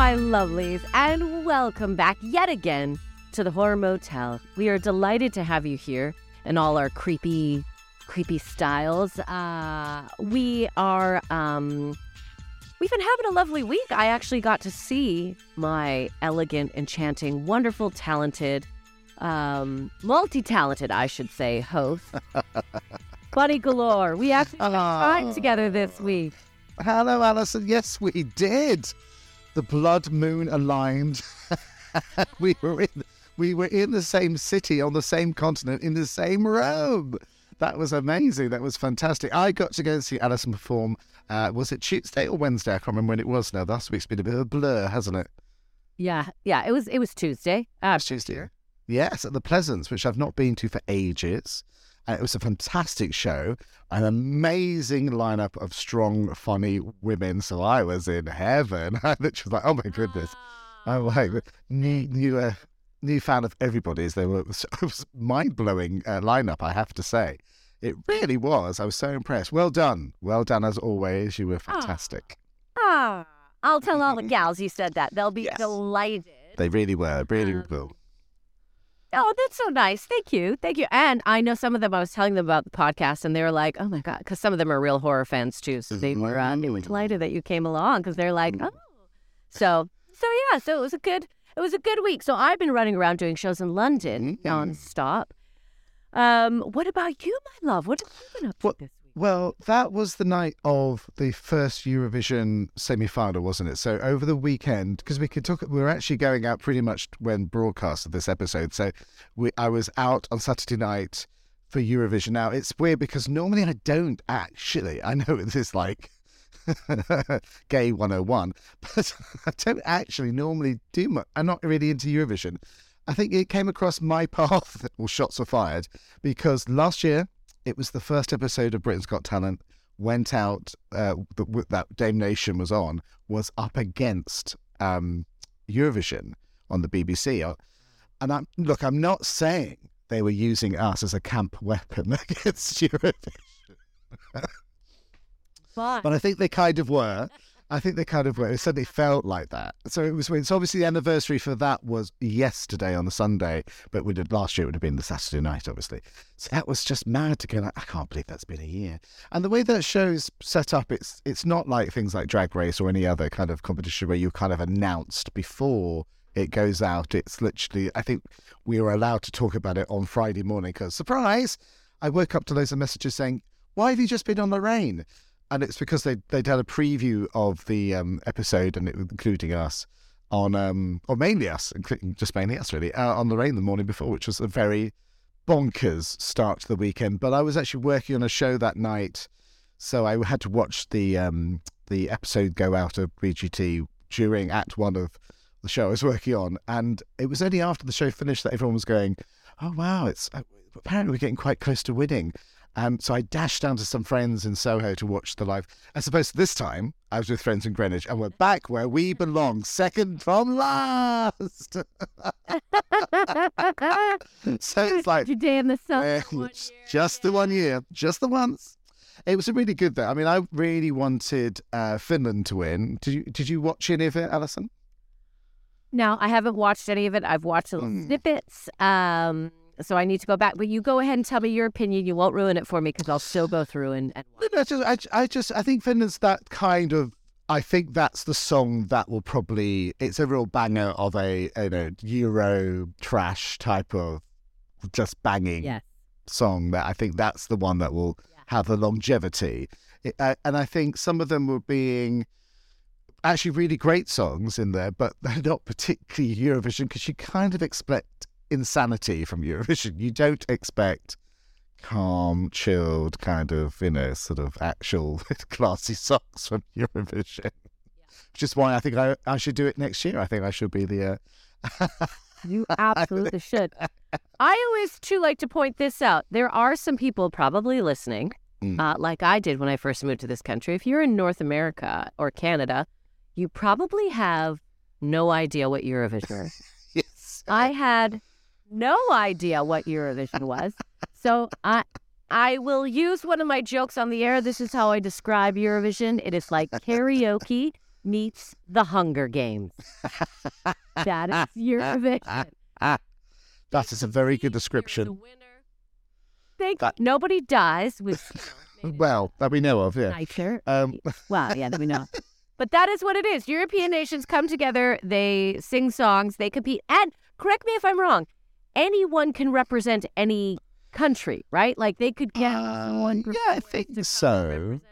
my lovelies, and welcome back yet again to the Horror Motel. We are delighted to have you here in all our creepy, creepy styles. Uh, we are, um, we've been having a lovely week. I actually got to see my elegant, enchanting, wonderful, talented, um, multi-talented, I should say, host, Bunny Galore. We actually spent time together this week. Hello, Allyson. Yes, we did. The blood moon aligned. we were in we were in the same city on the same continent in the same room. That was amazing. That was fantastic. I got to go and see Allyson perform. Uh, was it Tuesday or Wednesday? I can't remember when it was now. Last week's been a bit of a blur, hasn't it? Yeah, yeah. It was it was Tuesday. Uh, was Tuesday. Yes, at the Pleasance, which I've not been to for ages. And it was a fantastic show, an amazing lineup of strong, funny women. So I was in heaven. I literally was like, oh my goodness. I'm like, new, new, uh, new fan of everybody's. They were, it was mind blowing uh, lineup, I have to say. It really was. I was so impressed. Well done. Well done as always. You were fantastic. Ah, I'll tell all the gals you said that. They'll be Yes. delighted. They really were. Really Um, will. Oh, that's so nice. Thank you. Thank you. And I know some of them, I was telling them about the podcast, and they were like, oh my God, because some of them are real horror fans too. So they were, uh, delighted that you came along because they're like, oh. So, so yeah, so it was a good, it was a good week. So I've been running around doing shows in London Mm. nonstop. Um, what about you, my love? What have you been up to What- this? Well, that was the night of the first Eurovision semi-final, wasn't it? So over the weekend, because we could talk, we were actually going out pretty much when broadcast of this episode. So we, I was out on Saturday night for Eurovision. Now it's weird because normally I don't actually. I know this is like gay 101, but I don't actually normally do much. I'm not really into Eurovision. I think it came across my path, or shots were fired, because last year it was the first episode of Britain's Got Talent went out uh, that, that Dame Nation was on was up against um, Eurovision on the BBC. Uh, And I'm look, I'm not saying they were using us as a camp weapon against Eurovision, Fun. but I think they kind of were. I think they kind of were. It certainly felt like that. So it was. It's obviously the anniversary for that was yesterday on the Sunday, but we did last year. It would have been the Saturday night, obviously. So that was just mad to go. Like, I can't believe that's been a year. And the way that show's set up, it's it's not like things like Drag Race or any other kind of competition where you kind of announced before it goes out. It's literally. I think we were allowed to talk about it on Friday morning because surprise, I woke up to loads of messages saying, "Why have you just been on Lorraine?" And it's because they they'd had a preview of the um, episode and it, including us on um or mainly us, including just mainly us really uh, on rain the morning before, which was a very bonkers start to the weekend. But I was actually working on a show that night, so I had to watch the um the episode go out of BGT during Act One of the show I was working on, and it was only after the show finished that everyone was going, "Oh wow, it's uh, apparently we're getting quite close to winning." Um, so I dashed down to some friends in Soho to watch the live. As opposed to this time, I was with friends in Greenwich, and we're back where we belong, second from last. so it's like your day in the sun. eh, just the one year, just the once. It was a really good though. I mean, I really wanted uh, Finland to win. Did you? Did you watch any of it, Allyson? No, I haven't watched any of it. I've watched little Mm. snippets. Um, so I need to go back. But you go ahead and tell me your opinion. You won't ruin it for me because I'll still go through and, and watch. No, I just, I, I just, I think Finland's that kind of. I think that's the song that will probably. It's a real banger of a, you know, Euro trash type of just banging Yes. song. That I think that's the one that will Yeah. have the longevity. It, uh, and I think some of them were being actually really great songs in there, but they're not particularly Eurovision because you kind of expect insanity from Eurovision. You don't expect calm, chilled, kind of, you know, sort of actual classy songs from Eurovision. Which is why I think I, I should do it next year. I think I should be the. Uh... You absolutely should. I always too like to point this out. There are some people probably listening, Mm. uh, like I did when I first moved to this country. If you're in North America or Canada, you probably have no idea what Eurovision is. yes. I had no idea what Eurovision was. So I I will use one of my jokes on the air. This is how I describe Eurovision. It is like karaoke meets The Hunger Games. that is Eurovision. That is a very good description. Think That- nobody dies with Well, that we know of, yeah. nicer. Um, Well, yeah, that we know. But that is what it is. European nations come together, they sing songs, they compete. And correct me if I'm wrong, anyone can represent any country, right? Like they could get Uh, someone. yeah, I think so. represent-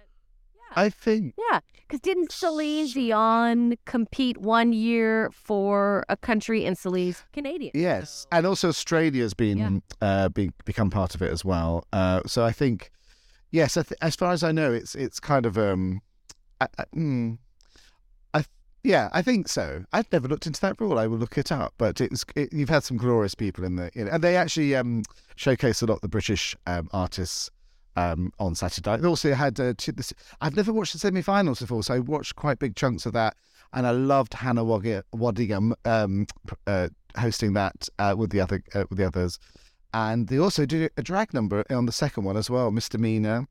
I think Yeah, because didn't Celine Dion compete one year for a country and Celine's Canadian? Yes, and also Australia's been Yeah. uh, be, become part of it as well. Uh, so I think, yes, I th- as far as I know, it's it's kind of um, I, I, mm, yeah, I think so. I've never looked into that rule. I will look it up, but it's it, you've had some glorious people in the, and they actually um showcase a lot of the British um, artists. Um, on Saturday, they also had. Uh, two, this, I've never watched the semi-finals before, so I watched quite big chunks of that, and I loved Hannah Waddingham um, uh, hosting that uh, with the other uh, with the others, and they also did a drag number on the second one as well. Misdemeanor,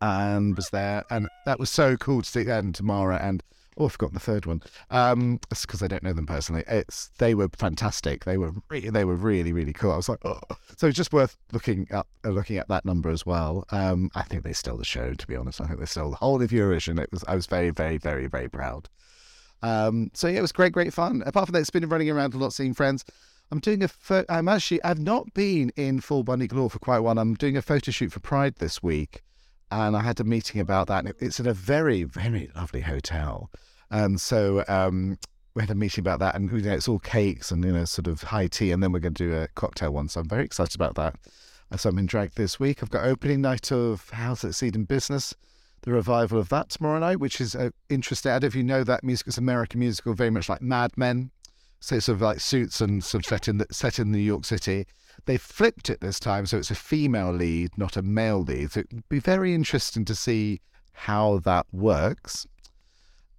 and was there, and that was so cool to see. That and Tamara and oh, I've forgotten the third one. Um, it's because I don't know them personally. It's they were fantastic. They were re- they were really really cool. I was like, oh. so it's just worth looking up uh, looking at that number as well. Um, I think they stole the show. To be honest, I think they stole the whole of Eurovision. It was I was very very very very proud. Um, so yeah, it was great, great fun. Apart from that, it's been running around a lot, seeing friends. I'm doing a. I'm actually. I've not been in full bunny galore for quite a while. I'm doing a photo shoot for Pride this week, and I had a meeting about that. It's in a very, very lovely hotel, and so um, we had a meeting about that. And you know, it's all cakes and you know, sort of high tea, and then we're going to do a cocktail one. So I'm very excited about that. So I'm in drag this week. I've got opening night of How to Succeed in Business the revival of that tomorrow night, which is uh, interesting. I don't know if you know that music. It's American musical, very much like Mad Men. So it's sort of like suits and sort of set in the, set in New York City. They flipped it this time, so it's a female lead, not a male lead. So it'd be very interesting to see how that works.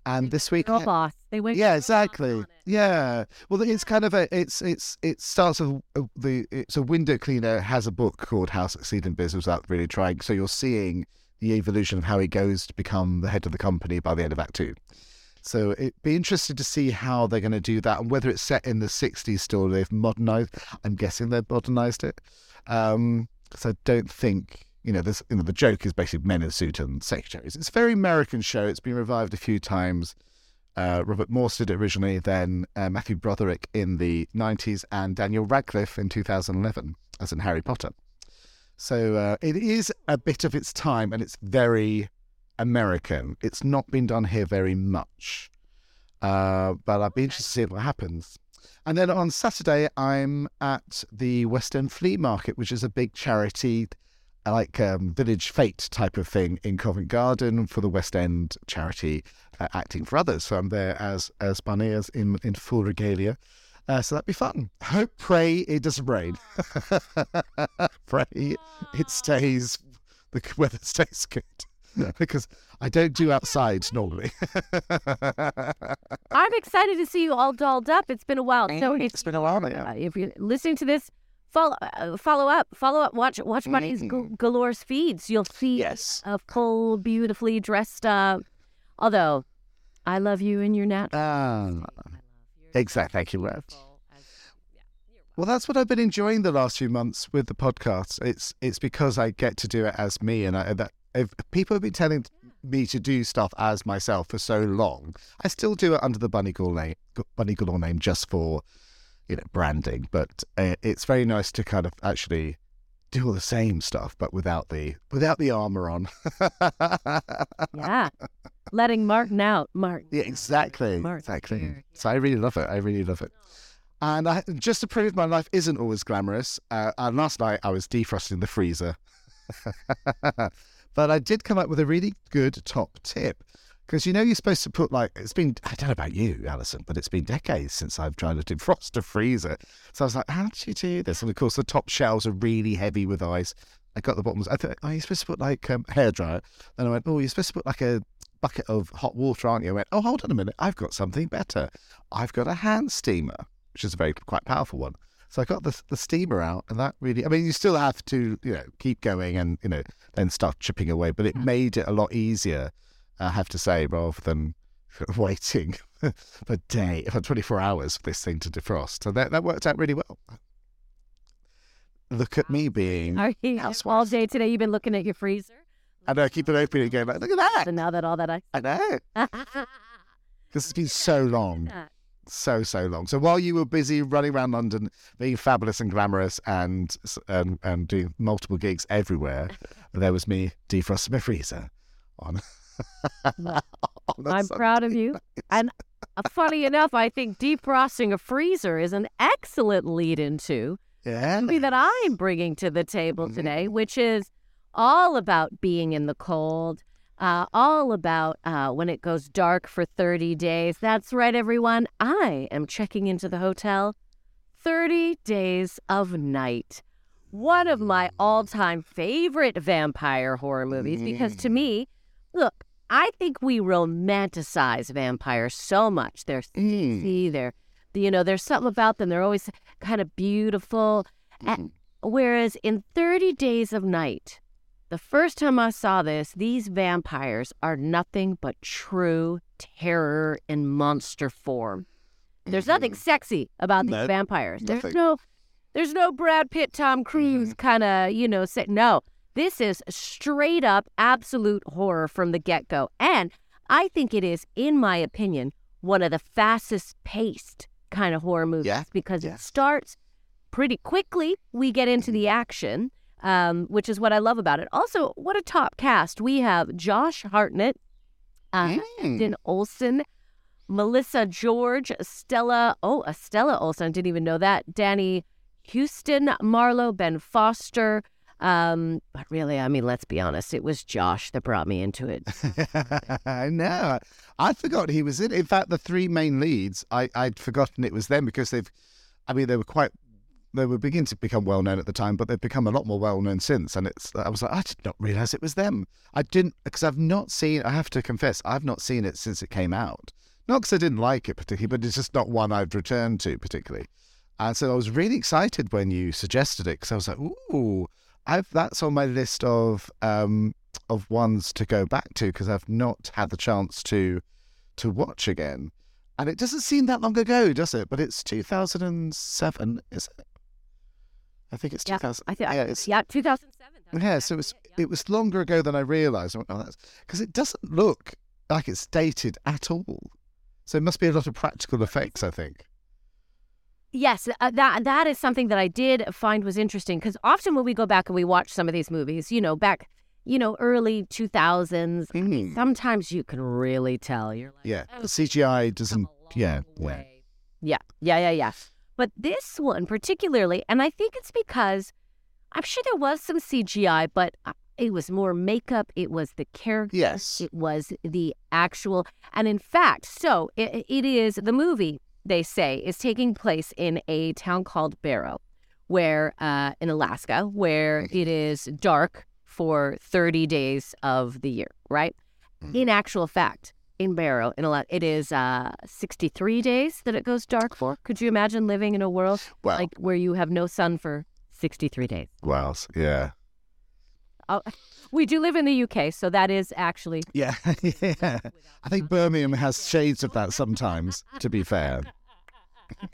And this week, boss. They went. yeah, exactly. Yeah. Well, it's kind of a it's it's it starts with the it's a window cleaner has a book called How to Succeed in Business Without Really Trying. So you're seeing the evolution of how he goes to become the head of the company by the end of Act Two. So it'd be interesting to see how they're going to do that and whether it's set in the 60s still. They've modernized. I'm guessing they've modernized it. Um, so I don't think you know this. You know the joke is basically men in suit and secretaries. It's a very American show. It's been revived a few times. Uh, Robert Morse did it originally, then uh, Matthew Broderick in the 90s, and Daniel Radcliffe in 2011, as in Harry Potter. So uh, it is a bit of its time, and it's very American. It's not been done here very much, uh, but I'd be interested to see what happens. And then on Saturday, I'm at the West End Flea Market, which is a big charity, like um, Village Fate type of thing in Covent Garden for the West End charity uh, Acting for Others. So I'm there as as Bunny, as in, in full regalia. Uh, so that'd be fun. Hope, pray it doesn't rain. pray it stays, the weather stays good. because I don't do outside normally. I'm excited to see you all dolled up. It's been a while. So if, it's been a while uh, if you're listening to this, follow uh, follow up, follow up, watch watch Bunny's Gal- Galore's feeds. You'll see Yes. a full, beautifully dressed up. Although, I love you in your natural. Ah, exactly. Thank you, Rev. Well, that's what I've been enjoying the last few months with the podcast. It's it's because I get to do it as me, and I, that if people have been telling me to do stuff as myself for so long, I still do it under the Bunny Galore name, Bunny Galore name, just for you know branding. But uh, it's very nice to kind of actually do all the same stuff, but without the without the armor on. Yeah, letting Martin out. Martin. Yeah, exactly. Martin exactly. here, So I really love it. I really love it. And I, just to prove my life isn't always glamorous, uh, and last night I was defrosting the freezer. but I did come up with a really good top tip. Because you know you're supposed to put like it's been I don't know about you, Allyson, but it's been decades since I've tried to defrost a freezer. So I was like, how do you do this? And of course the top shelves are really heavy with ice. I got the bottoms. I thought, oh, you're supposed to put like um, hair dryer. Then I went, oh, you're supposed to put like a bucket of hot water, aren't you? I went, oh, hold on a minute, I've got something better. I've got a hand steamer, which is a very quite powerful one. So I got the the steamer out, and that really, I mean, you still have to, you know, keep going and you know then start chipping away, but it made it a lot easier. I have to say, rather than waiting for day for 24 hours for this thing to defrost. So that that worked out really well. Look at me being. Are you housewife. all day today? You've been looking at your freezer. I know. Keep it open and going like, look at that. So now that all that I. I know. Because it's been so long. So so long. So while you were busy running around London, being fabulous and glamorous, and and, and doing multiple gigs everywhere, there was me defrosting my freezer on. on I'm proud of you. And uh, funny enough, I think defrosting a freezer is an excellent lead into Yeah. something that I'm bringing to the table Mm-hmm. today, which is all about being in the cold, uh, all about uh, when it goes dark for 30 days. That's right, everyone. I am checking into the hotel 30 Days of Night. One of my all time favorite vampire horror movies because to me, look, I think we romanticize vampires so much. They're Mm. sexy, they're, you know, there's something about them. They're always kind of beautiful. Mhm. Whereas in 30 Days of Night, the first time I saw this, these vampires are nothing but true terror in monster form. There's nothing sexy about these Mm-hmm. No, vampires. There's nothing. no there's no Brad Pitt, Tom Cruise Mm-hmm. kind of, you know, say no. This is straight up absolute horror from the get-go. And I think it is, in my opinion, one of the fastest paced kind of horror movies Yeah, because yeah. it starts pretty quickly. We get into the action, um, which is what I love about it. Also, what a top cast. We have Josh Hartnett, uh, Mm. Ashton Melissa George, Stella. Oh, Estella Olson, I didn't even know that. Danny Huston, Marlowe, Ben Foster. Um, but really, I mean, let's be honest. It was Josh that brought me into it. I know. I forgot he was in. In fact, the three main leads, I I'd forgotten it was them because they've. I mean, they were quite. They were beginning to become well known at the time, but they've become a lot more well known since. And it's. I was like, I did not realize it was them. I didn't because I've not seen. I have to confess, I've not seen it since it came out. Not because I didn't like it particularly, but it's just not one I've returned to particularly. And so I was really excited when you suggested it because I was like, ooh, I've that's on my list of um, of ones to go back to because I've not had the chance to to watch again. And it doesn't seem that long ago, does it? But it's 2007, is it? I think it's Yeah, 2000. I think. yeah, it's, yeah, 2007. Yeah, so it was yeah. it was longer ago than I realised. I oh, because it doesn't look like it's dated at all. So it must be a lot of practical effects, I think. Yes, uh, that that is something that I did find was interesting because often when we go back and we watch some of these movies, you know, back, you know, early two thousands, Mm. sometimes you can really tell. You're like, Yeah, "Oh, the CGI doesn't. Yeah, yeah. yeah, yeah, yeah, yeah. But this one particularly, and I think it's because I'm sure there was some CGI, but uh, it was more makeup. It was the characters. Yes. It was the actual, and in fact, so it, it is the movie. They say is taking place in a town called Barrow, where uh, in Alaska, where it is dark for 30 days of the year. Right. Mhm. In actual fact, in Barrow, in a lot. it is uh, 63 days that it goes dark for. Could you imagine living in a world like where you have no sun for 63 days? Wow. yeah, Oh, we do live in the UK, so that is actually yeah, yeah. I think Birmingham has shades of that sometimes. To be fair,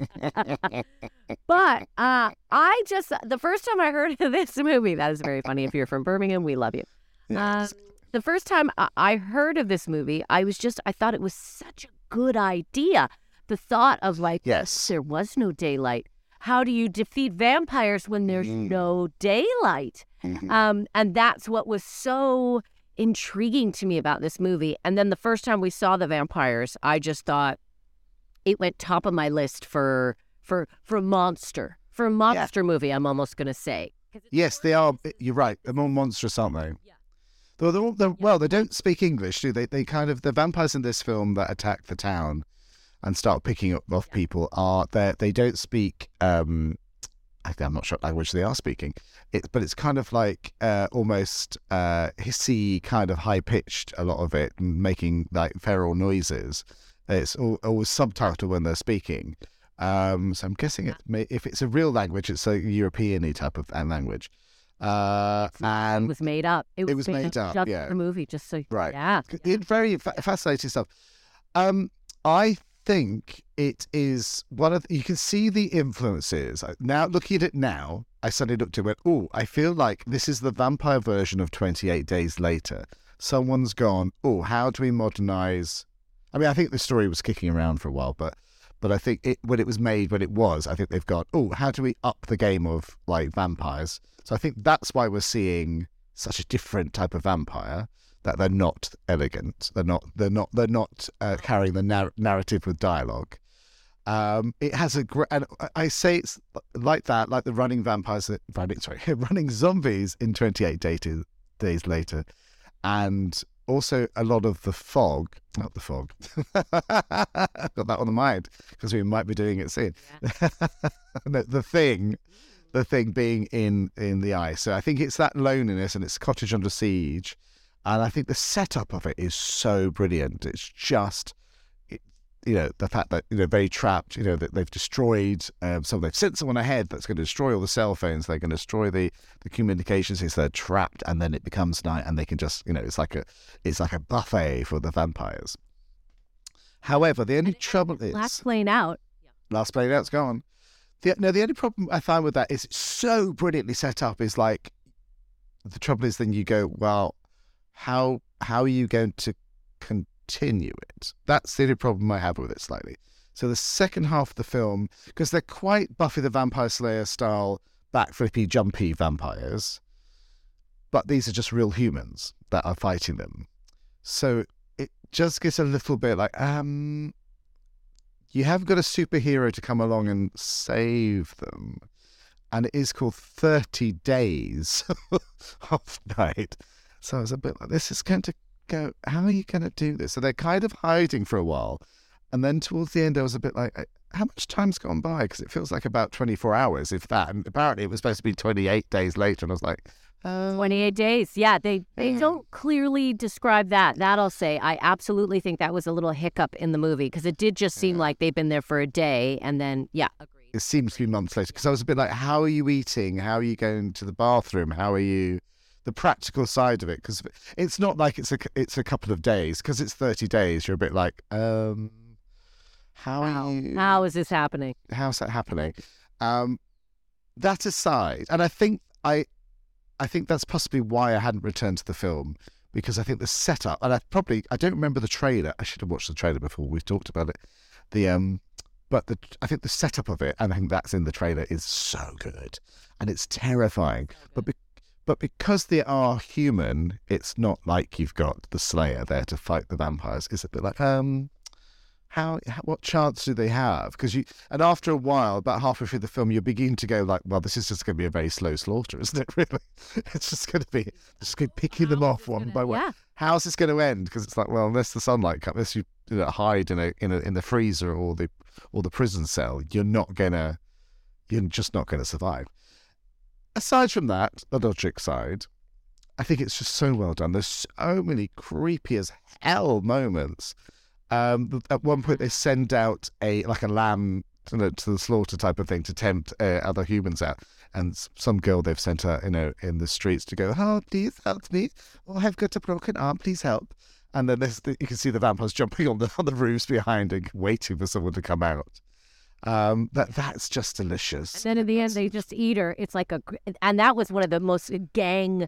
But uh, I just the first time I heard of this movie, that is very funny. If you're from Birmingham, we love you. yeah. Um, the first time I- heard of this movie, I was just I thought it was such a good idea. The thought of like, Yes. there was no daylight. How do you defeat vampires when there's Mm. no daylight? Mhm. Um, and that's what was so intriguing to me about this movie. And then the first time we saw the vampires, I just thought it went top of my list for for for a monster for a monster movie. I'm almost gonna say. Yes, they are. You're right. They're more monstrous, aren't they? Yeah. Though they're, they're, well, they don't speak English, do they? They kind of the vampires in this film that attack the town and start picking up off people are they they don't speak. um I'm not sure what language they are speaking. It, but it's kind of like uh, almost uh, hissy, kind of high pitched. A lot of it, making like feral noises. It's al- always subtitled when they're speaking. Um, so I'm guessing it may, if it's a real language, it's a European-y type of uh, language. Uh, It and was made up. It was, was made up, yeah. the movie, just so Right. Yeah. very fa- fascinating stuff. Um, I think it is one of you can see the influences now. Looking at it now, I suddenly looked at it. and Went, oh, I feel like this is the vampire version of Twenty Eight Days Later. Someone's gone. Oh, how do we modernize? I mean, I think the story was kicking around for a while, but but I think it when it was made, when it was, I think they've got. Oh, how do we up the game of like vampires? So I think that's why we're seeing such a different type of vampire that they're not elegant. They're not. They're not. They're not uh, carrying the nar- narrative with dialogue. Um, it has a great, and I- say it's like that, like the running vampires, running sorry, running zombies in Twenty Eight days, days later, and also a lot of the fog, not the fog. Got that on the mind because we might be doing it soon. No, the thing, the thing being in in the eye. So I think it's that loneliness and it's cottage under siege, and I think the setup of it is so brilliant. It's just. You know the fact that you know very trapped. You know that they've destroyed. Um, so they've sent someone ahead that's going to destroy all the cell phones. They're going to destroy the the communications. So they're trapped, and then it becomes night, and they can just you know it's like a it's like a buffet for the vampires. However, the only trouble is Last plane out. last plane out's gone. The, no, the only problem I find with that is it's so brilliantly set up. Is like the trouble is then you go, well, how how are you going to continue it? That's the only problem I have with it slightly. So the second half of the film, because they're quite Buffy the Vampire Slayer style, backflippy, jumpy vampires, but these are just real humans that are fighting them. So it just gets a little bit like, um, you have got a superhero to come along and save them. And it is called 30 Days of Night. So I was a bit like, this is going to go, how are you going to do this? So they're kind of hiding for a while. And then towards the end, I was a bit like, "Uh, how much time's gone by? Because it feels like about 24 hours, if that. And apparently it was supposed to be 28 days later. And I was like, uh, 28 days. Yeah, they they Yeah. don't clearly describe that. That I'll say. I absolutely think that was a little hiccup in the movie because it did just seem like they've been there for a day and then yeah. Agreed. it seems to be months later because I was a bit like, how are you eating? How are you going to the bathroom? How are you? The practical side of it because it's not like it's a it's a couple of days because it's thirty days. You're a bit like, um, how How, you? how is this happening? how's that happening? Um, that aside, and I think I, I think that's possibly why I hadn't returned to the film because I think the setup, and I probably I don't remember the trailer. I should have watched the trailer before we talked about it. The um, but the I think the setup of it, and I think that's in the trailer, is so good, and it's terrifying. But be, but because they are human, it's not like you've got the Slayer there to fight the vampires. It's a bit like um, how, what chance do they have? Because you and after a while, about halfway through the film, you begin to go like, well, this is just going to be a very slow slaughter, isn't it? Really, it's just going to be just going picking them off one gonna- by one. Yeah. How's this going to end? Because it's like, well, unless the sunlight comes, unless you, you know, hide in a in a in the freezer or the or the prison cell, you're not gonna, you're just not going to survive. Aside from that, the logic side, I think it's just so well done. There's so many creepy as hell moments. Um, at one point, they send out a like a lamb to the, to the slaughter type of thing to tempt uh, other humans out, and some girl they've sent her, you know, in the streets to go, "Oh, please help me! Oh, I've got a broken arm. Please help!" And then the, you can see the vampires jumping on the on the roofs behind and waiting for someone to come out. Um, that that's just delicious. And then in the end, they just eat her. It's like a, and that was one of the most gang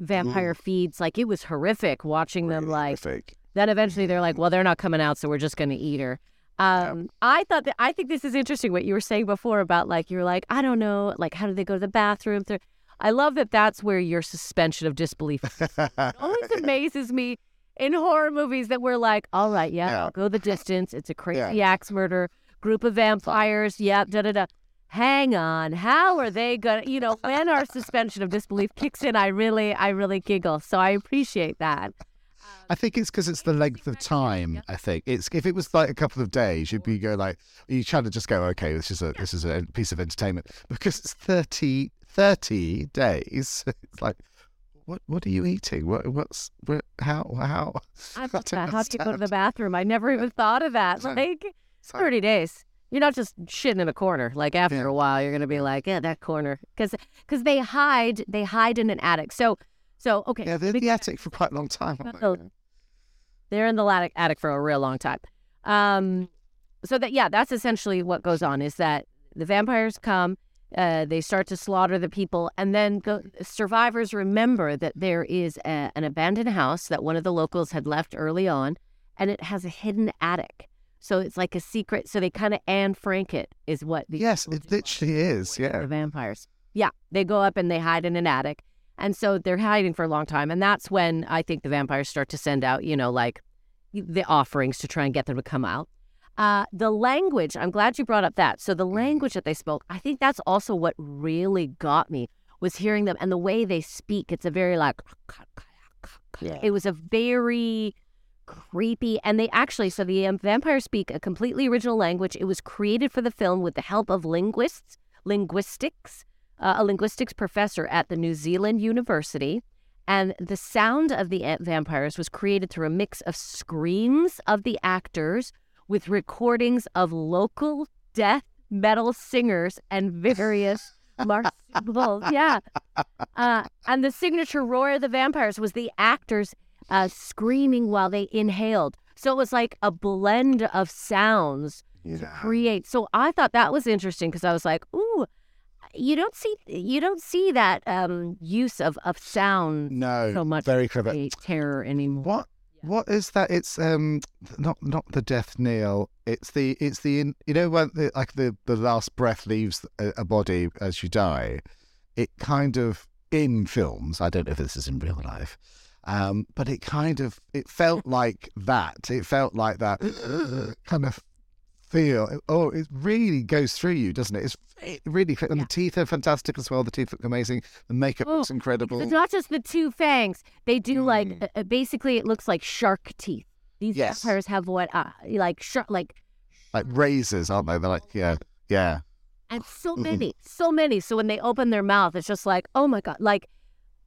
vampire feeds. Like it was horrific watching them. Like horrific. then eventually they're like, well, they're not coming out, so we're just going to eat her. Um, I thought that I think this is interesting what you were saying before about like you're like I don't know like how do they go to the bathroom? They're- I love that that's where your suspension of disbelief always amazes me in horror movies that we're like, all right, yeah, Yeah. I'll go the distance. It's a crazy Yeah. axe murder, group of vampires, yep, da da da. Hang on, how are they gonna? You know, when our suspension of disbelief kicks in, I really, I really giggle. So I appreciate that. I think it's because it's the length of time. I think it's if it was like a couple of days, you'd be go like you try to just go, okay, this is a this is a piece of entertainment because it's 30, 30 days. It's like, what what are you eating? What what's what, how how? I thought that. How do you go to the bathroom? I never even thought of that. Like Like- thirty days. You're not just shitting in a corner. Like after Yeah. a while, you're gonna be like, yeah, that corner, because because they hide, they hide in an attic. So so okay. yeah, they're in the attic for quite a long time. they? They're in the attic, attic for a real long time. Um, so that yeah, that's essentially what goes on. Is that the vampires come, uh, they start to slaughter the people, and then go, survivors remember that there is a, an abandoned house that one of the locals had left early on, and it has a hidden attic. So it's like a secret. So they kind of Anne Frank it is what the Yes, it literally is. Yeah. the vampires. Yeah, they go up and they hide in an attic. And so they're hiding for a long time. And that's when I think the vampires start to send out, you know, like the offerings to try and get them to come out. Uh, the language, I'm glad you brought up that. So the language that they spoke, I think that's also what really got me was hearing them and the way they speak. It's a very like, Yeah. it was a very creepy. And they actually, so the um, vampires speak a completely original language. It was created for the film with the help of linguists, linguistics, uh, a linguistics professor at the New Zealand University. And the sound of the vampires was created through a mix of screams of the actors with recordings of local death metal singers and various marsupials. Yeah. Uh, and the signature roar of the vampires was the actors uh, screaming while they inhaled. So it was like a blend of sounds to create. So I thought that was interesting because I was like, ooh, you don't see you don't see that um, use of, of sound No. so much Very to clever. terror anymore. What what is that? It's um not not the death knell. It's the it's the in, you know when the, like the the last breath leaves a, a body as you die. It kind of in films. I don't know if this is in real life. Um, but it kind of it felt like that. It felt like that kind of feel. Oh, it really goes through you, doesn't it? It's it really and Yeah. the teeth are fantastic as well. The teeth look amazing. The makeup Oh, looks incredible. It's not just the two fangs. They do like Mm. uh, uh, basically it looks like shark teeth. These Yes. vampires have what uh, like shark like like razors, aren't they? They're like yeah, yeah. and so many, so many. So when they open their mouth, it's just like, oh my god, like.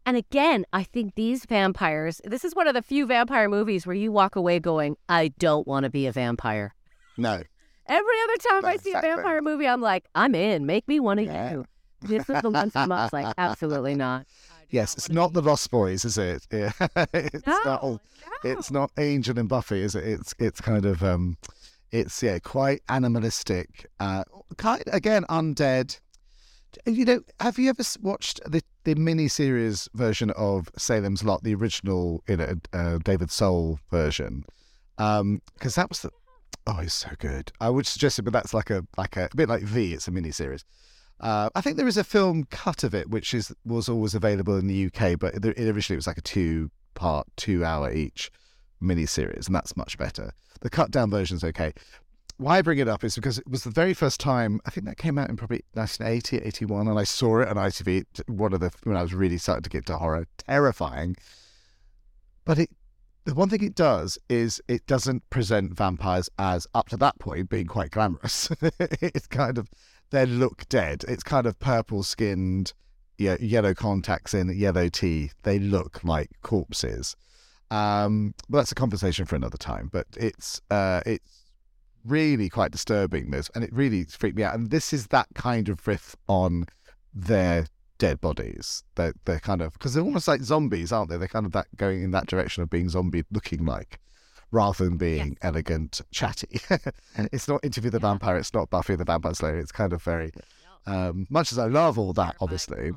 And again, I think these vampires. This is one of the few vampire movies where you walk away going, I don't want to be a vampire. No. Every other time I see a vampire movie, I'm like, I'm in. Make me one of Yeah. you. This is the one time I was like, absolutely not. Yes, it's not the Lost Boys, is it? Yeah. it's not. No, It's not Angel and Buffy, is it? It's it's kind of um, it's yeah, quite animalistic. Uh, kind again undead. You know, have you ever watched the the mini series version of Salem's Lot, the original, you know, uh, David Soul version? Um, because that was the oh, it's so good. I would suggest it, but that's like a like a, a bit like V. It's a mini series. Uh, I think there is a film cut of it, which is was always available in the UK, but it, it originally was like a two part, two hour each mini series, and that's much better. The cut down version is okay. Why I bring it up is because it was the very first time, I think that came out in probably 1980, 81, and I saw it on ITV, one of the, when I was really starting to get to horror, terrifying. But it, the one thing it does is it doesn't present vampires as, up to that point, being quite glamorous. it's kind of, they look dead. It's kind of purple skinned, yeah, yellow contacts in, yellow teeth. They look like corpses. Um, but that's a conversation for another time. But it's uh, it's really quite disturbing. This and it really freaked me out. And this is that kind of riff on their dead bodies. They're they're kind of because they're almost like zombies, aren't they? They're kind of that going in that direction of being zombie looking like. Rather than being Yes. elegant, chatty, it's not Interview the Yeah. Vampire. It's not Buffy the Vampire Slayer. It's kind of very, um, much as I love all that, obviously.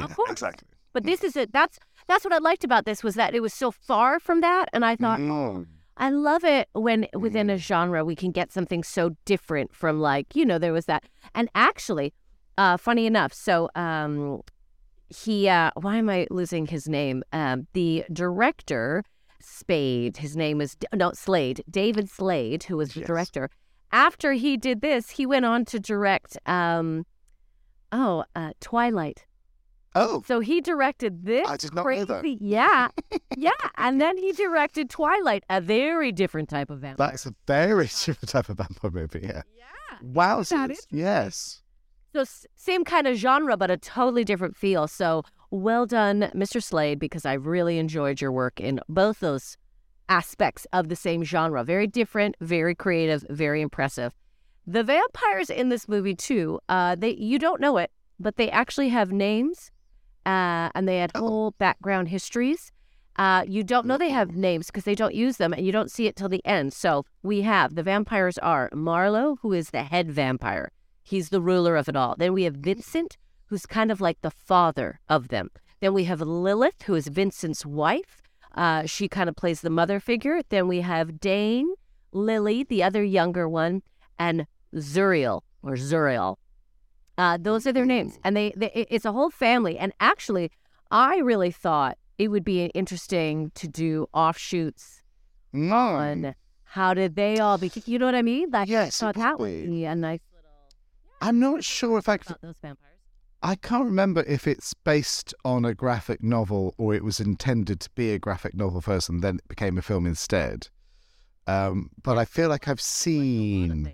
Of course. exactly. But this is it. That's that's what I liked about this was that it was so far from that, and I thought, Mm. I love it when within a genre we can get something so different from like you know there was that, and actually, uh, funny enough, so um, he uh, why am I losing his name? Um, the director Spade, his name is no Slade, David Slade, who was the Yes. director. After he did this, he went on to direct um, oh uh, Twilight. Oh, So he directed this I did not know crazy, that. yeah, yeah, and then he directed Twilight, a very different type of vampire. That's a very different type of vampire movie. Yeah. yeah. Wow. that? Yes. So same kind of genre, but a totally different feel. So well done, Mr. Slade, because I really enjoyed your work in both those aspects of the same genre. Very different, very creative, very impressive. The vampires in this movie too. Uh, they you don't know it, but they actually have names, uh, and they had Oh. whole background histories. Uh, you don't know they have names because they don't use them, and you don't see it till the end. So we have the vampires are Marlowe, who is the head vampire. He's the ruler of it all. Then we have Vincent, who's kind of like the father of them. Then we have Lilith, who is Vincent's wife. Uh, she kind of plays the mother figure. Then we have Dane, Lily, the other younger one, and Zuriel or Zuriel. Uh, those are their names, and they, they it's a whole family. And actually, I really thought it would be interesting to do offshoots Mm. on how did they all be. You know what I mean? Like, Yes, I thought that would be. a nice little I'm not sure if I about those vampires. I can't remember if it's based on a graphic novel or it was intended to be a graphic novel first and then it became a film instead. Um, but I feel like I've seen,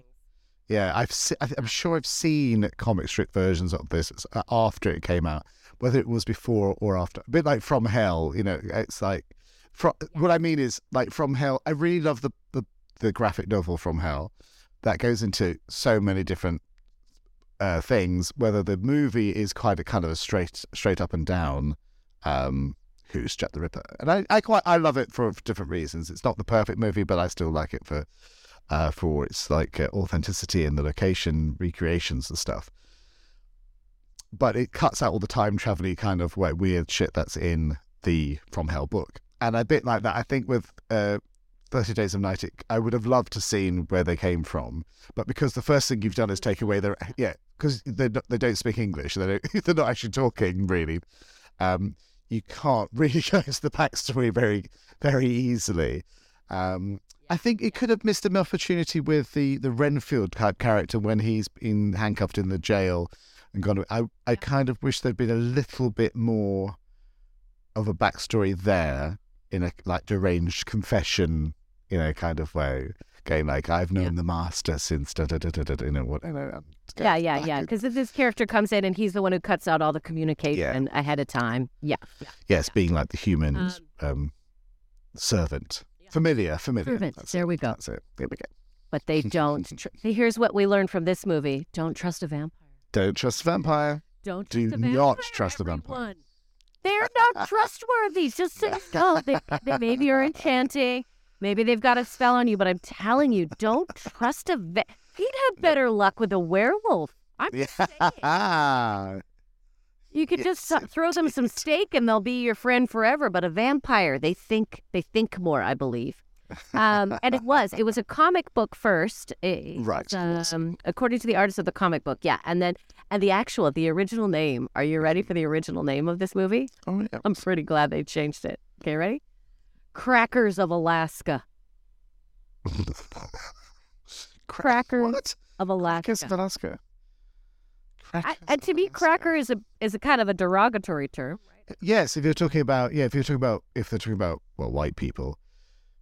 yeah, I've se- I'm sure I've seen comic strip versions of this uh, after it came out, whether it was before or after. A bit like From Hell, you know, it's like, from, what I mean is like From Hell. I really love the, the the graphic novel From Hell that goes into so many different uh, things, whether the movie is quite a kind of a straight straight up and down um, who's Jack the Ripper, and I, I quite I love it for different reasons. It's not the perfect movie, but I still like it for uh, for its like uh, authenticity and the location recreations and stuff. But it cuts out all the time travel kind of like, weird shit that's in the From Hell book, and a bit like that. I think with uh, Thirty Days of Night, it, I would have loved to seen where they came from, but because the first thing you've done is take away their yeah, because they they don't speak English, they don't, they're not actually talking really. Um, you can't really go into the backstory very very easily. Um, I think it could have missed an opportunity with the the Renfield type character when he's been handcuffed in the jail and gone. I I kind of wish there'd been a little bit more of a backstory there in a like deranged confession, you know, kind of way. Going like I've known Yeah. the master since da da da da da. You know what? You know, um, Yeah, yeah, yeah. Because this character comes in and he's the one who cuts out all the communication ahead of time. Yeah. Yes, being like the human um, servant, familiar, familiar. That's there it. we go. That's it. There we go. But they don't. Tr- Here's what we learned from this movie: Don't trust a vampire. Don't trust a vampire. Don't Do trust a vampire, not trust a vampire. They're not trustworthy. Just so you know, they, they maybe are enchanting. Maybe they've got a spell on you, but I'm telling you, don't trust a. Va- He'd have better luck with a werewolf. I'm just saying. You could just throw them some steak and they'll be your friend forever. But a vampire, they think they think more, I believe. Um, and it was it was a comic book first, It- Right, it's, it. Um, according to the artist of the comic book, yeah. And then and the actual the original name. Are you ready for the original name of this movie? Oh, yeah. I'm pretty glad they changed it. Okay, ready? Crackers of Alaska. Crackers What? of Alaska. Crackers of Alaska. I, and to me, cracker is a is a kind of a derogatory term. Yes, if you're talking about yeah, if you're talking about if they're talking about well, white people,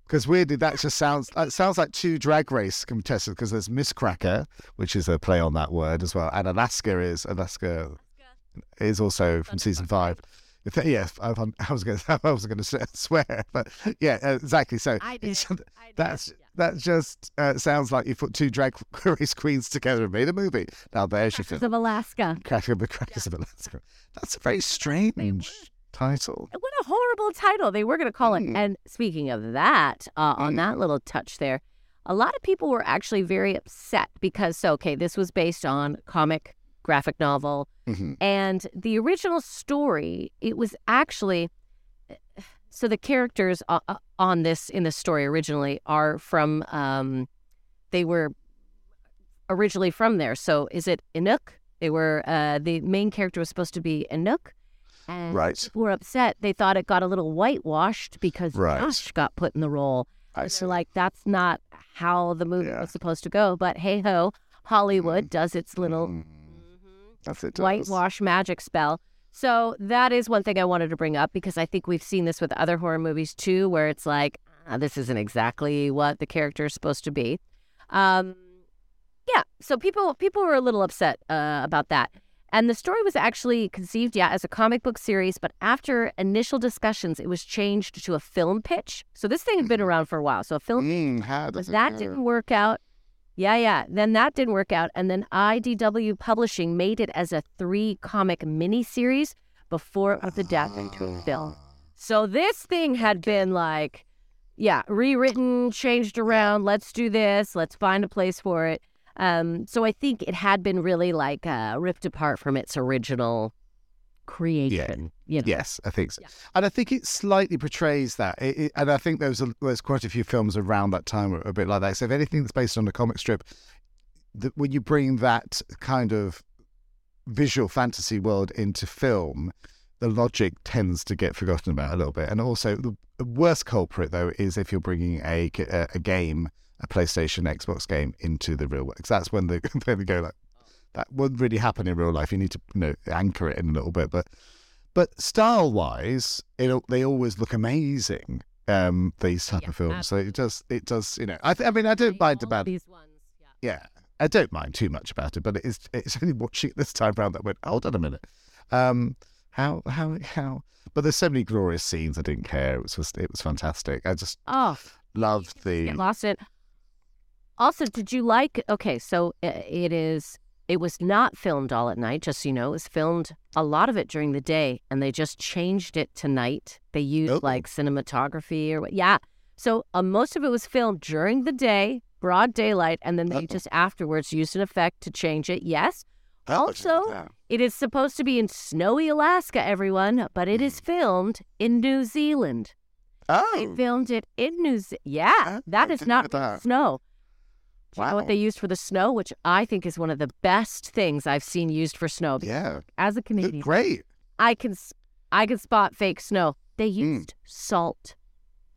because weirdly that just sounds that sounds like two drag race contestants because there's Miss Cracker, which is a play on that word as well, and Alaska is Alaska is also from season five. Yeah, I, I was going I was going to swear, but yeah, uh, exactly. So I did. I did, that's. That just uh, sounds like you put two drag race queens together and made a movie. Now there's your film, of Alaska. Cracker the Crackers of Alaska. That's a very strange title. What a horrible title they were going to call it. Mm. And speaking of that, uh, on Mm. that little touch there, a lot of people were actually very upset because, so, okay, this was based on comic graphic novel. hmm And the original story, it was actually so the characters o- o- on this in the story originally are from um they were originally from there. So is it Inuk? They were uh the main character was supposed to be Inuk. And Right. people were upset. They thought it got a little whitewashed because Right. Josh got put in the role. I see. like, that's not how the movie Yeah. was supposed to go. But hey ho, Hollywood does its little Mm. That's it. does. whitewash magic spell. So that is one thing I wanted to bring up because I think we've seen this with other horror movies too, where it's like ah, this isn't exactly what the character is supposed to be. Um, yeah, so people people were a little upset uh, about that. And the story was actually conceived, yeah, as a comic book series, but after initial discussions, it was changed to a film pitch. So this thing had been around for a while. So a film Mm, how but does it that didn't work out. Yeah, yeah. Then that didn't work out. And then IDW Publishing made it as a three comic miniseries before it was adapted to a film. So this thing had been like, yeah, rewritten, changed around. Let's do this. Let's find a place for it. Um, so I think it had been really like uh, ripped apart from its original creation. You know? Yes, I think so. Yeah. And I think it slightly portrays that. It, it- and I think there's a, there's quite a few films around that time a bit like that. So if anything that's based on a comic strip, that when you bring that kind of visual fantasy world into film, the logic tends to get forgotten about a little bit. And also, the worst culprit though is if you're bringing a a, a game, a PlayStation, Xbox game into the real world. that's when they then they go like, that wouldn't really happen in real life. You need to you know anchor it in a little bit, but but style wise, it they always look amazing. Um, these type Yeah, of films, so it does it does you know. I th- I mean I don't mind All about these ones. Yeah. yeah, I don't mind too much about it, but it's it's only watching it this time around that went, hold on a minute, um, how how how? But there's so many glorious scenes. I didn't care. It was just it was fantastic. I just Oh, loved the get lost it. Also, did you like? Okay, so it is. It was not filmed all at night. Just so you know, it was filmed a lot of it during the day, and they just changed it to night. They used Oh. like cinematography or what? Yeah. So uh, most of it was filmed during the day, broad daylight, and then they Uh-oh. just afterwards used an effect to change it. Yes, That Also- it is supposed to be in snowy Alaska, everyone, but it is filmed in New Zealand. Oh. They filmed it in New Zealand. Yeah, Oh, that I is didn't that. snow. Do you know Wow. what they used for the snow, which I think is one of the best things I've seen used for snow. yeah, As a Canadian, great. I can I can spot fake snow. They Hmm. used salt.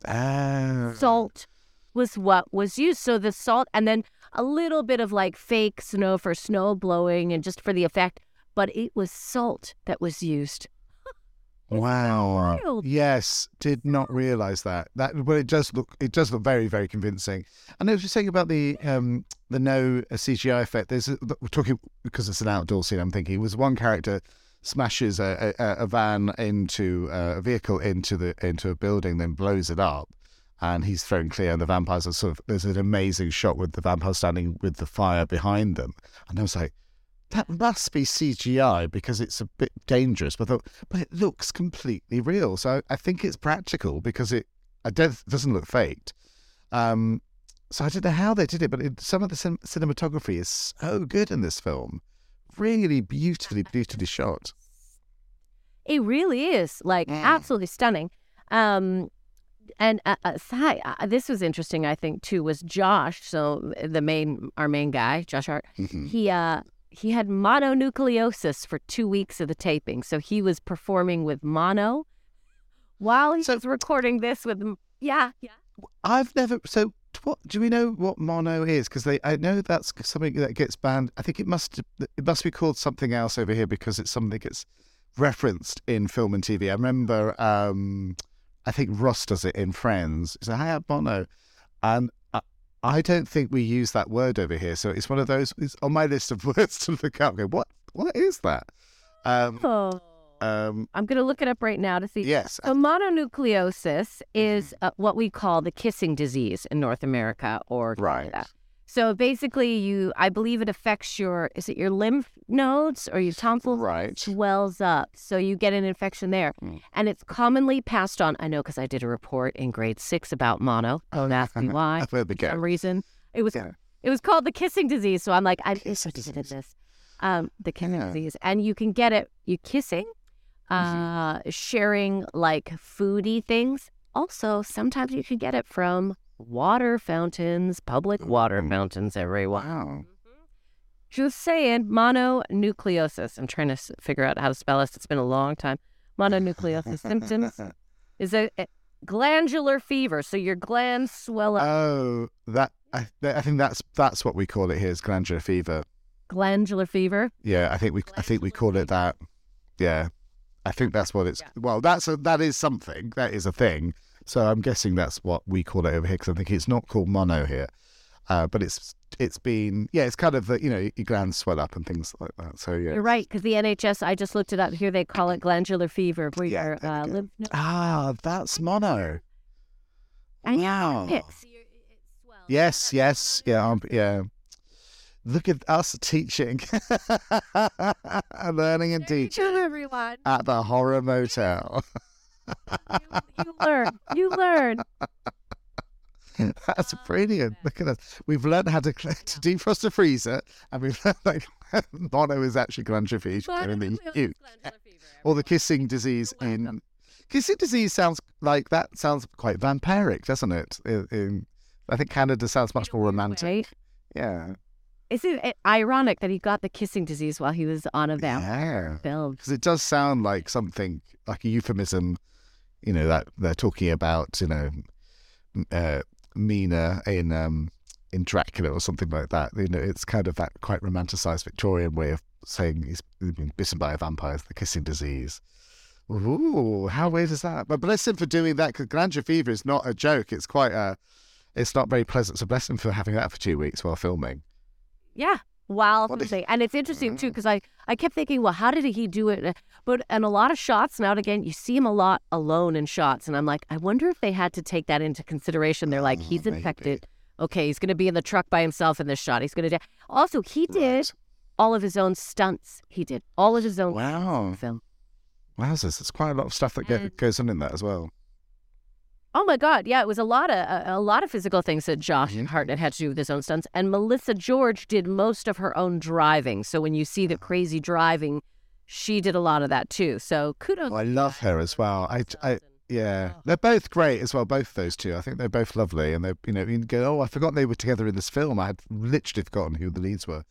Ah. Salt was what was used. So the salt, and then a little bit of like fake snow for snow blowing and just for the effect. But it was salt that was used. Wow. wild. Yes, did not realize that. That but it does look it does look very very convincing. And I was just saying about the um the no CGI effect. There's a, we're talking because it's an outdoor scene. I'm thinking was one character smashes a, a, a van into uh, a vehicle into the into a building, then blows it up, and he's thrown clear. And the vampires are sort of there's an amazing shot with the vampires standing with the fire behind them, and I was like. That must be CGI because it's a bit dangerous, but I thought, but it looks completely real. So I think it's practical because it I doesn't look faked. Um, so I don't know how they did it, but it, some of the cin- cinematography is so good in this film. Really beautifully, beautifully shot. It really is like Mm. absolutely stunning. Um, and uh, uh, Sai, uh, this was interesting. I think too was Josh. So the main, our main guy, Josh Hart. Mhm. He uh he had mononucleosis for two weeks of the taping. So he was performing with mono while he So- was recording this with. Yeah, yeah. I've never. So what do we know what mono is? Because they, I know that's something that gets banned. I think it must it must be called something else over here because it's something that gets referenced in film and TV. I remember. um I think Ross does it in Friends. It's a hi mono, and I, don't think we use that word over here. So it's one of those. It's on my list of words to look up. Go what? What is that? Um, Oh. um, I'm gonna look it up right now to see. yes. So mononucleosis is Mm-hmm. uh, what we call the kissing disease in North America or Right. So basically, you, I believe it affects your, is it your lymph nodes or your tonsils? Right. Swells up, so you get an infection there, Mm. and it's commonly passed on. I know because I did a report in grade six about mono. Don't ask me why. For some reason, it was Yeah. it was called the kissing disease. So I'm like, I'm interested in this. Um, the kissing Yeah. disease, and you can get it. You kissing, uh, sharing like foody things. Also, sometimes you can get it from water fountains, public water Mm. fountains. Everyone. Wow. Just saying, mononucleosis. I'm trying to figure out how to spell this. It's been a long time. Mononucleosis symptoms is a, a glandular fever. So your glands swell up. Oh, that I, I think that's that's what we call it here is glandular fever. glandular fever. Yeah, I think we I think we Glandular call it that. Yeah, I think that's what it's. Yeah. Well, that's a that is something. That is a thing. So I'm guessing that's what we call it over here because I think it's not called mono here, uh, but it's it's been yeah it's kind of uh, you know your glands swell up and things like that. So yeah. You're right, because the NHS, I just looked it up. Here they call it glandular fever, where Yeah, your uh, lymph nodes Ah, that's mono. and Wow. Yes, yes, yeah, yeah. Look at us teaching, learning and teaching everyone. at the horror motel. you, you learn. You learn. That's ah, brilliant. Look at us. We've learned how to, to defrost a freezer, and we've learned like mono is actually glandular fever in the. Or the kissing disease in. Kissing disease sounds like that sounds quite vampiric, doesn't it? In, in, I think Canada sounds much more romantic. Right? Yeah. Isn't it ironic that he got the kissing disease while he was on a vampire Yeah. film? Because it does sound like something like a euphemism, you know, that they're talking about, you know, uh, Mina in um, in Dracula or something like that. You know, it's kind of that quite romanticized Victorian way of saying he's been bitten by a vampire, the kissing disease. Ooh, how weird is that? But bless him for doing that because glandular fever is not a joke. It's quite a, it's not very pleasant. So bless him for having that for two weeks while filming. Yeah. While is- filming. And it's interesting too mm. because I, I kept thinking, well, how did he do it? But and a lot of shots now and again, you see him a lot alone in shots, and I'm like, I wonder if they had to take that into consideration. They're like, Oh, he's infected. Okay, he's going to be in the truck by himself in this shot. He's going to. Also, he did Right. all of his own stunts. He did all of his own Wow. film. this There's quite a lot of stuff that And- goes on in that as well. Oh my God! Yeah, it was a lot of a, a lot of physical things that Josh. Hartnett had to do with his own stunts, and Melissa George did most of her own driving. So when you see the crazy driving, she did a lot of that too. So kudos. Oh, I love her as well. I, I, yeah, Oh. they're both great as well. Both those two, I think they're both lovely, and they're you know, you go, oh, I forgot they were together in this film. I had literally forgotten who the leads were.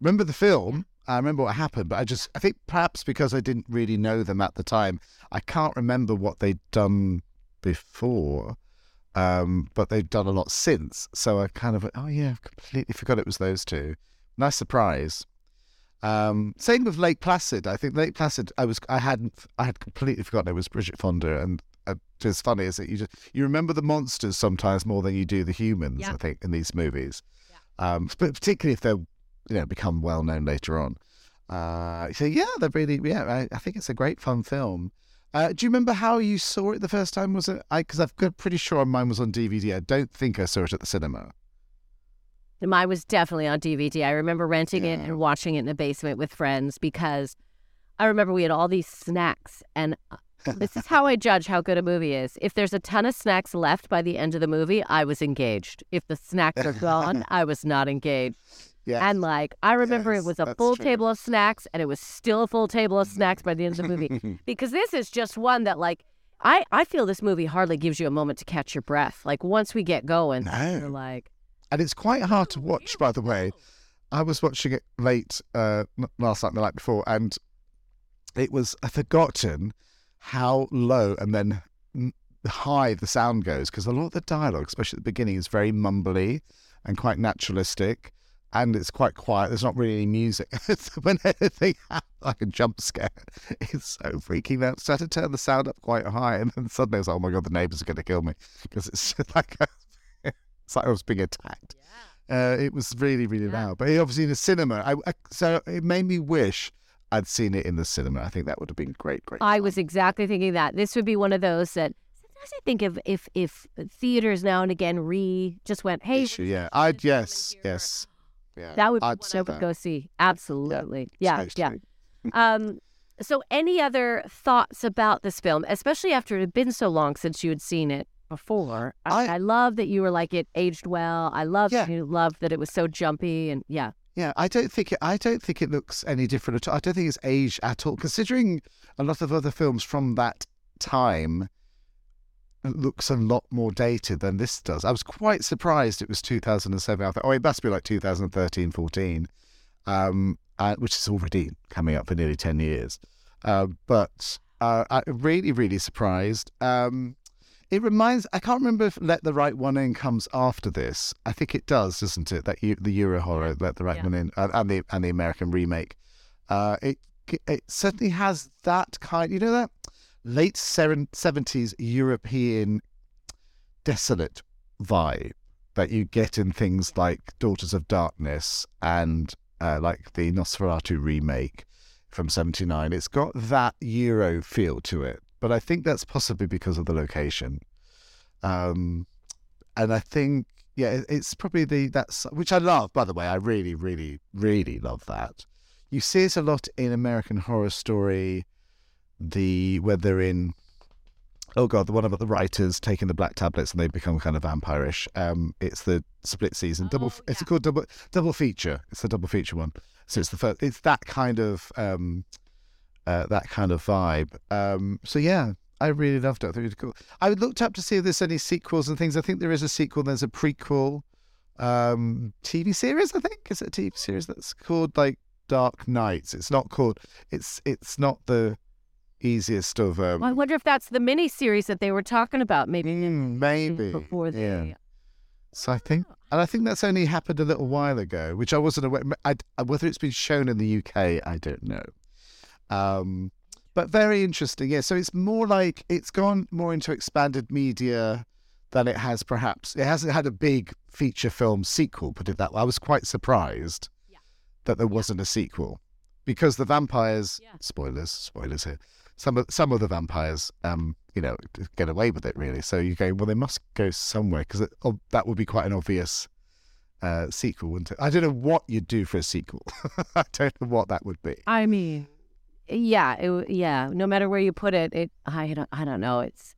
Remember the film? I remember what happened, but I just, I think perhaps because I didn't really know them at the time, I can't remember what they'd done before. Um, but they've done a lot since, so I kind of, oh yeah, completely forgot it was those two. Nice surprise. Um, same with Lake Placid. I think Lake Placid. I was. I hadn't. I had completely forgotten it was Bridget Fonda. And uh, it's funny is that you just you remember the monsters sometimes more than you do the humans. Yeah. I think in these movies, um, but particularly if they're you know become well known later on. Uh, so yeah, they're really yeah. I, I think it's a great fun film. Uh, do you remember how you saw it the first time? Was it? I because I'm pretty sure mine was on DVD. I don't think I saw it at the cinema. Mine was definitely on DVD. I remember renting it and watching it in the basement with friends because I remember we had all these snacks. And uh, this is how I judge how good a movie is. If there's a ton of snacks left by the end of the movie, I was engaged. If the snacks are gone, I was not engaged. Yeah. And like, I remember Yes, it was a full true. table of snacks and it was still a full table of snacks by the end of the movie. because this is just one that, like, I, I feel this movie hardly gives you a moment to catch your breath. Like, once we get going, No. you're like, and it's quite hard to watch, by the way. I was watching it late uh, last night, and the night before, and it was forgotten how low and then high the sound goes because a lot of the dialogue, especially at the beginning, is very mumbly and quite naturalistic, and it's quite quiet. There's not really any music. so when anything happens, like a jump scare, it's so freaking out. So I had to turn the sound up quite high, and then suddenly I was like, "Oh my god, the neighbours are going to kill me," because it's like a, it's like I was being attacked. Uh, it was really, really Yeah. loud. But obviously in the cinema, I, I, so it made me wish I'd seen it in the cinema. I think that would have been great, great. I fun. was exactly thinking that this would be one of those that sometimes I think of if if theaters now and again re just went, hey. Yeah, I'd this film in yes, yes, yeah. That would be I'd one I would that. go see. Absolutely, yeah, yeah. totally. Um, so any other thoughts about this film, especially after it had been so long since you had seen it before? I, I- I love that you were like it aged well. I love Yeah. you loved that it was so jumpy and yeah. Yeah, I don't think it. I don't think it looks any different at all. I don't think it's aged at all, considering a lot of other films from that time looks a lot more dated than this does. I was quite surprised it was 2007. I thought, oh, it must be like 2013, 14, um, uh, which is already coming up for nearly 10 years. Uh, but uh, I really, really surprised. Um, it reminds. I can't remember if "Let the Right One In" comes after this. I think it does, doesn't it? That you, the Euro horror "Let the Right Yeah. One In" uh, and the and the American remake. Uh, it it certainly has that kind. You know that late seventies European desolate vibe that you get in things like Daughters of Darkness and uh, like the Nosferatu remake from 79. It's got that Euro feel to it, but I think that's possibly because of the location. Um, and I think, yeah, it's probably the, that's, which I love, by the way. I really, really, really love that. You see it a lot in American Horror Story, the, where they're in oh god, the one about the writers taking the black tablets and they become kind of vampirish. Um, it's the split season double. Oh, It's called double double feature. It's the double feature one. So it's the first. It's that kind of um, uh, that kind of vibe. Um, so yeah, I really loved it. I thought it was cool. I looked up to see if there's any sequels and things. I think there is a sequel. There's a prequel um, TV series. I think is it a TV series that's called like Dark Knights. It's not called. It's it's not the easiest of um, Well, I wonder if that's the mini series that they were talking about. Maybe Mm, maybe before they. Yeah. So I think, and I think that's only happened a little while ago, which I wasn't aware. I, whether it's been shown in the UK, I don't know. Um, but very interesting. Yeah. So it's more like it's gone more into expanded media than it has perhaps. It hasn't had a big feature film sequel. Put it that way. I was quite surprised Yeah. that there wasn't a sequel because the vampires. Yeah. Spoilers. Spoilers here. Some of some of the vampires, um, you know, get away with it really. So you go, well, they must go somewhere because oh, that would be quite an obvious uh, sequel, wouldn't it? I don't know what you'd do for a sequel. I don't know what that would be. I mean, yeah, it, yeah. No matter where you put it, it. I don't. I don't know. It's.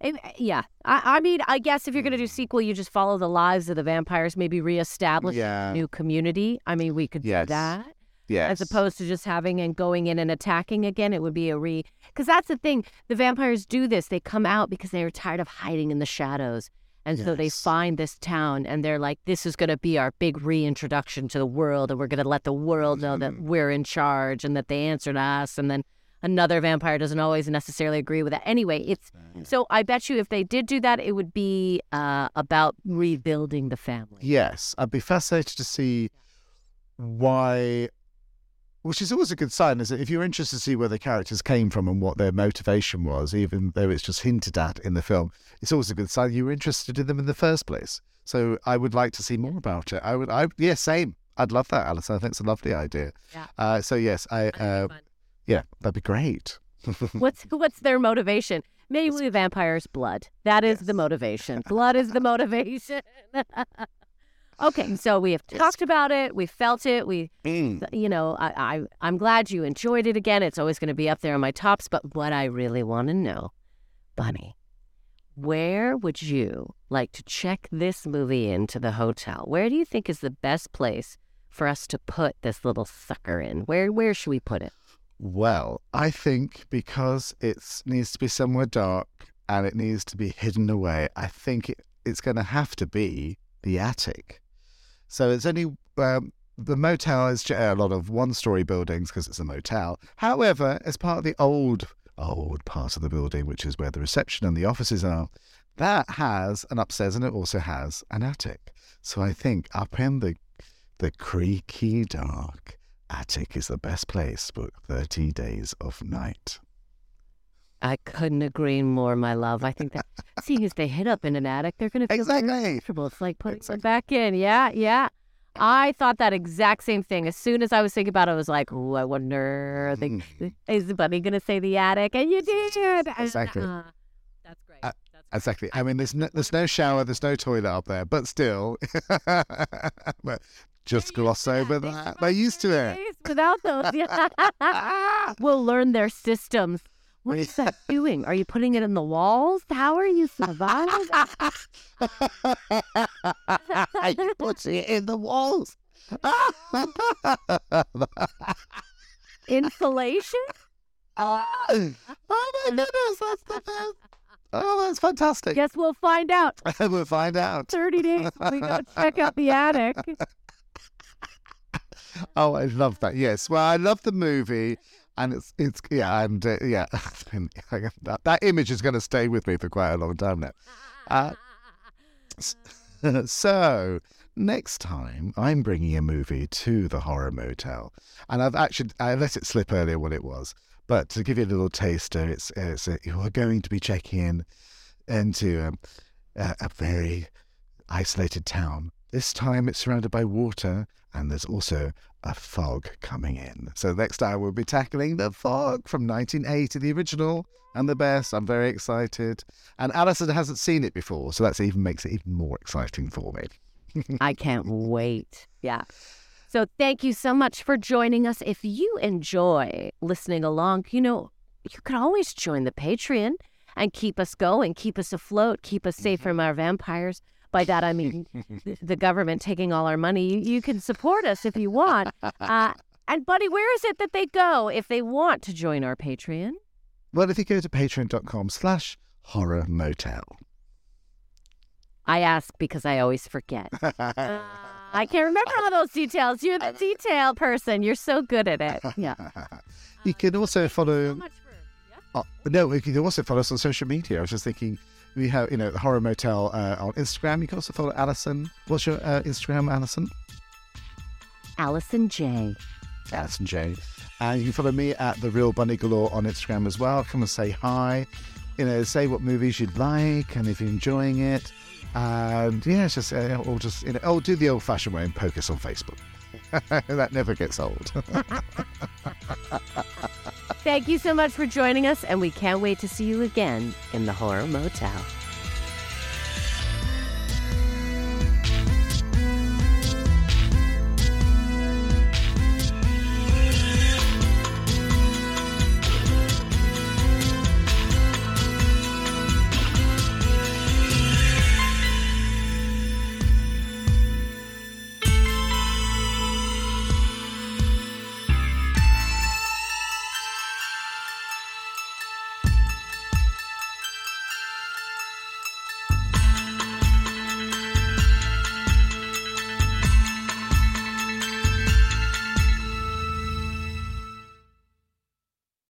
It, yeah, I, I mean, I guess if you're gonna do sequel, you just follow the lives of the vampires, maybe reestablish Yeah. a new community. I mean, we could Yes. do that. Yes. as opposed to just having and going in and attacking again. It would be a re because that's the thing. The vampires do this. They come out because they are tired of hiding in the shadows, and so they find this town and they're like, "This is going to be our big reintroduction to the world, and we're going to let the world know that Mm-hmm. we're in charge and that they answer to us." And then another vampire doesn't always necessarily agree with that. Anyway, it's so I bet you if they did do that, it would be uh, about rebuilding the family. Yes, I'd be fascinated to see why, which is always a good sign, is that if you're interested to see where the characters came from and what their motivation was, even though it's just hinted at in the film, it's always a good sign you were interested in them in the first place. So I would like to see more about it. I would, I yeah, same. I'd love that, Allyson. I think it's a lovely idea. Yeah. Uh, so yes, I, uh, yeah, that'd be great. What's what's their motivation? Maybe the vampire's blood. That is the motivation. Blood is the motivation. okay, so we have Yes. talked about it. We felt it. We, Mm. you know, I, I I'm glad you enjoyed it again. It's always going to be up there on my tops. But what I really want to know, Bunny, where would you like to check this movie into the hotel? Where do you think is the best place for us to put this little sucker in? Where where should we put it? Well, I think because it needs to be somewhere dark and it needs to be hidden away, I think it, it's going to have to be the attic. So it's only um, the motel is a lot of one-story buildings because it's a motel. However, as part of the old old part of the building, which is where the reception and the offices are, that has an upstairs and it also has an attic. So I think up in the the creaky dark attic is the best place for 30 days of night. I couldn't agree more, my love. I think that seeing as they hit up in an attic, they're going to feel Exactly. comfortable. It's like putting Exactly. them back in. Yeah, yeah. I thought that exact same thing. As soon as I was thinking about it, I was like, "Ooh, I wonder, are they, Mm. is the bunny going to say the attic?" And you did. And, Exactly. uh, that's great. Uh, that's great. Exactly. I mean, there's no, there's no shower, there's no toilet up there, but still, but just They're gloss that. over that. survived They're used to 30 it. Without those, yeah. we'll learn their systems. What is that doing? Are you putting it in the walls? How are you surviving? you put it in the walls. Insulation? Ah, oh my goodness, that's the best. Oh, that's fantastic. Guess we'll find out. we'll find out. 30 days we go check out the attic. Oh, I love that. Yes. Well, I love the movie, and it's it's yeah, and uh, yeah, that, that image is going to stay with me for quite a long time now. Uh, so next time, I'm bringing a movie to the horror motel, and I've actually I let it slip earlier what it was, but to give you a little taster, it's it's uh, you are going to be checking in into um, a, a very isolated town. This time, it's surrounded by water, and there's also a fog coming in. So next time, we'll be tackling the fog from 1980, the original and the best. I'm very excited, and Allyson hasn't seen it before, so that's even makes it even more exciting for me. I can't wait. Yeah. So thank you so much for joining us. If you enjoy listening along, you know, you can always join the Patreon and keep us going, keep us afloat, keep us safe mm-hmm. from our vampires. By that I mean the government taking all our money. You, you can support us if you want. Uh, and Bunny, where is it that they go if they want to join our Patreon? Well, if you go to patreon.com slash horror motel. I ask because I always forget. Uh, I can't remember all those details. You're the detail person. You're so good at it. Yeah. you can also follow. So much for- yeah. Uh, no, you can also follow us on social media. I was just thinking, we have you know the Horror Motel uh, on Instagram. You can also follow Allyson. What's your uh, Instagram, Allyson? Allyson J. Allyson J. And you can follow me at the Real Bunny Galore on Instagram as well. Come and say hi. You know, say what movies you'd like and if you're enjoying it. And yeah, it's just uh, or just you know, oh, do the old-fashioned way and poke us on Facebook. that never gets old. Thank you so much for joining us, and we can't wait to see you again in the Horror Motel.